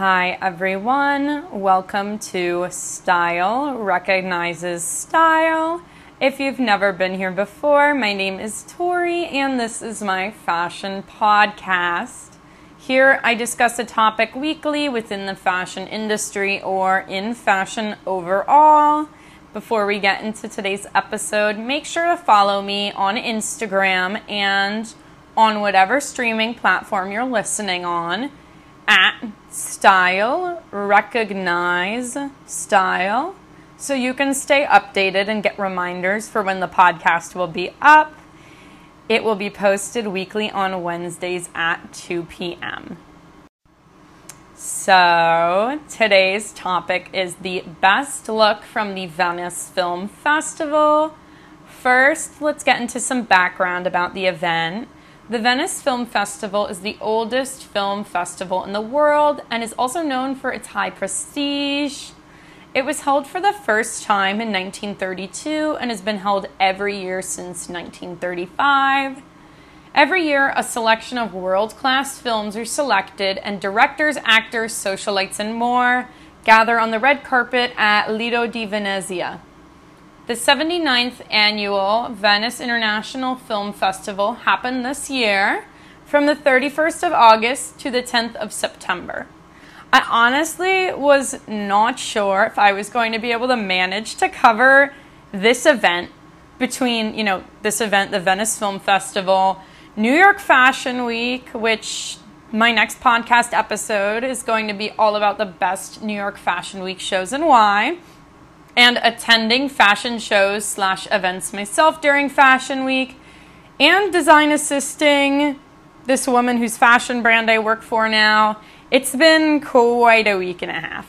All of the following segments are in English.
Hi, everyone. Welcome to Style Recognizes Style. If you've never been here before, my name is Tori, and this is my fashion podcast. Here, I discuss a topic weekly within the fashion industry or in fashion overall. Before we get into today's episode, make sure to follow me on Instagram and on whatever streaming platform you're listening on at style recognize style so you can stay updated and get reminders for when the podcast will be up. It will be posted weekly on Wednesdays at 2 p.m. So, today's topic is the best look from the Venice Film Festival. First, let's get into some background about the event. The Venice Film Festival is the oldest film festival in the world and is also known for its high prestige. It was held for the first time in 1932 and has been held every year since 1935. Every year, a selection of world class films are selected, and directors, actors, socialites, and more gather on the red carpet at Lido di Venezia. The 79th annual Venice International Film Festival happened this year from the 31st of August to the 10th of September. I honestly was not sure if I was going to be able to manage to cover this event between, you know, this event, the Venice Film Festival, New York Fashion Week, which my next podcast episode is going to be all about the best New York Fashion Week shows and why and attending fashion shows slash events myself during Fashion Week, and design assisting this woman whose fashion brand I work for now. It's been quite a week and a half.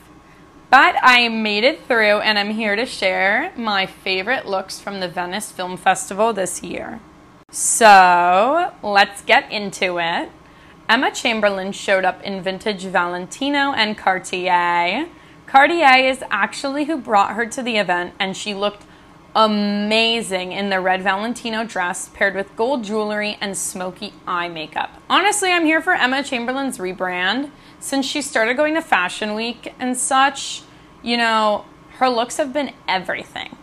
But I made it through, and I'm here to share my favorite looks from the Venice Film Festival this year. So let's get into it. Emma Chamberlain showed up in vintage Valentino and Cartier. Cartier is actually who brought her to the event, and she looked amazing in the red Valentino dress paired with gold jewelry and smoky eye makeup. Honestly, I'm here for Emma Chamberlain's rebrand. Since she started going to Fashion Week and such, you know, her looks have been everything.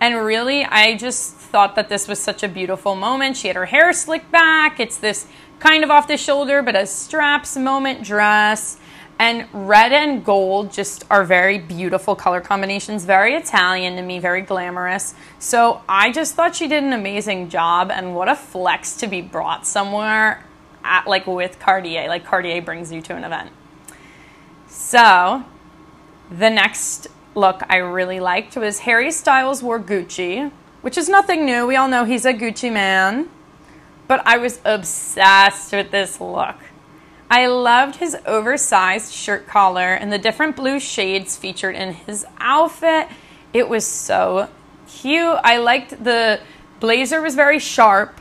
And really, I just thought that this was such a beautiful moment. She had her hair slicked back. It's this kind of off the shoulder, but a straps moment dress. And red and gold just are very beautiful color combinations, very Italian to me, very glamorous. So I just thought she did an amazing job, and what a flex to be brought somewhere at like with Cartier. Like Cartier brings you to an event. So the next look I really liked was Harry Styles wore Gucci, which is nothing new. We all know he's a Gucci man. But I was obsessed with this look. I loved his oversized shirt collar and the different blue shades featured in his outfit. It was so cute. I liked the blazer was very sharp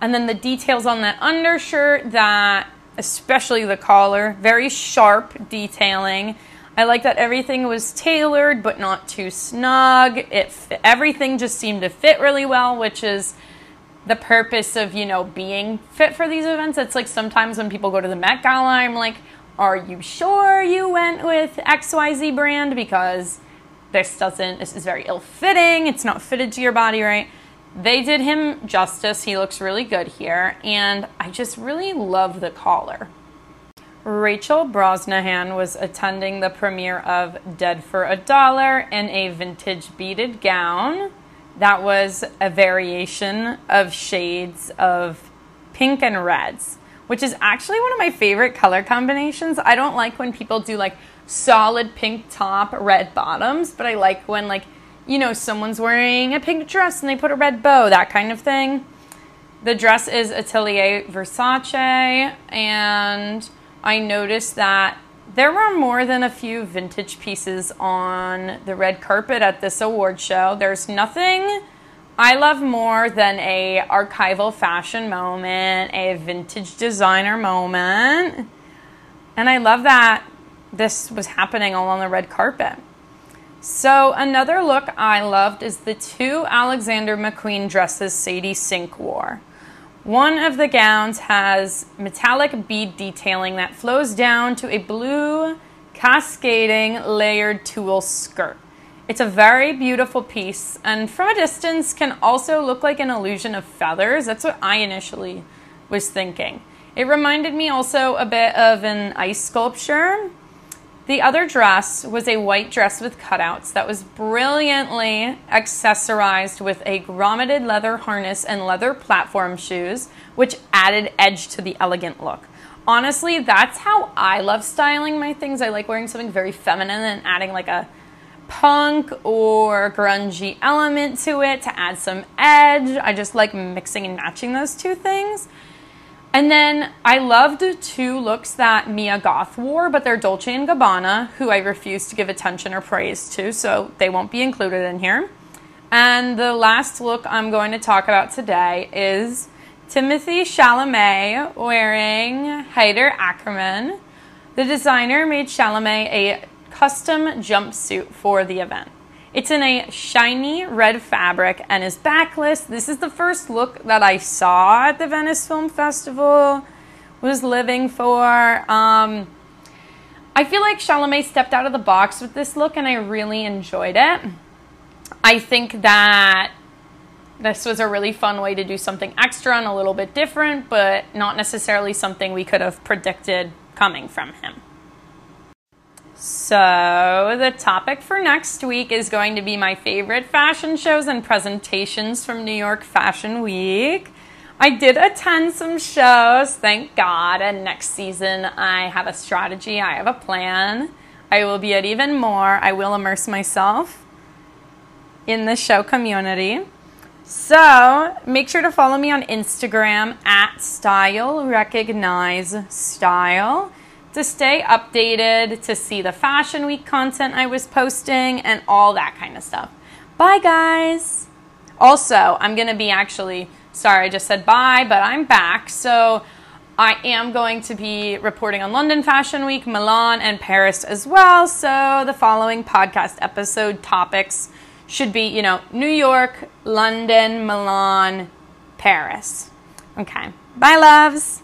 and then the details on that undershirt that especially the collar, very sharp detailing. I like that everything was tailored but not too snug. It everything just seemed to fit really well, which is the purpose of, you know, being fit for these events. It's like sometimes when people go to the Met Gala, I'm like, are you sure you went with XYZ brand? Because this doesn't, this is very ill fitting. It's not fitted to your body right. They did him justice. He looks really good here. And I just really love the collar. Rachel Brosnahan was attending the premiere of Dead for a Dollar in a vintage beaded gown that was a variation of shades of pink and reds, which is actually one of my favorite color combinations. I don't like when people do like solid pink top, red bottoms, but I like when like you know someone's wearing a pink dress and they put a red bow, that kind of thing. The dress is Atelier Versace and I noticed that there were more than a few vintage pieces on the red carpet at this award show. There's nothing I love more than a archival fashion moment, a vintage designer moment. And I love that this was happening all on the red carpet. So another look I loved is the two Alexander McQueen dresses Sadie Sink wore. One of the gowns has metallic bead detailing that flows down to a blue cascading layered tulle skirt. It's a very beautiful piece, and from a distance can also look like an illusion of feathers. That's what I initially was thinking. It reminded me also a bit of an ice sculpture. The other dress was a white dress with cutouts that was brilliantly accessorized with a grommeted leather harness and leather platform shoes, which added edge to the elegant look. Honestly, that's how I love styling my things. I like wearing something very feminine and adding like a punk or grungy element to it to add some edge. I just like mixing and matching those two things. And then I loved two looks that Mia Goth wore, but they're Dolce & Gabbana, who I refuse to give attention or praise to, so they won't be included in here. And the last look I'm going to talk about today is Timothée Chalamet wearing Haider Ackermann. The designer made Chalamet a custom jumpsuit for the event. It's in a shiny red fabric and is backless. This is the first look that I saw at the Venice Film Festival, was living for. Um, I feel like Chalamet stepped out of the box with this look and I really enjoyed it. I think that this was a really fun way to do something extra and a little bit different, but not necessarily something we could have predicted coming from him. So, the topic for next week is going to be my favorite fashion shows and presentations from New York Fashion Week. I did attend some shows, thank God, and next season I have a strategy, I have a plan. I will be at even more. I will immerse myself in the show community. So, make sure to follow me on Instagram at Style Recognize Style to stay updated, to see the Fashion Week content I was posting, and all that kind of stuff. Bye, guys. Also, I'm going to be actually, sorry, I just said bye, but I'm back. So, I am going to be reporting on London Fashion Week, Milan, and Paris as well. So, the following podcast episode topics should be, you know, New York, London, Milan, Paris. Okay. Bye, loves.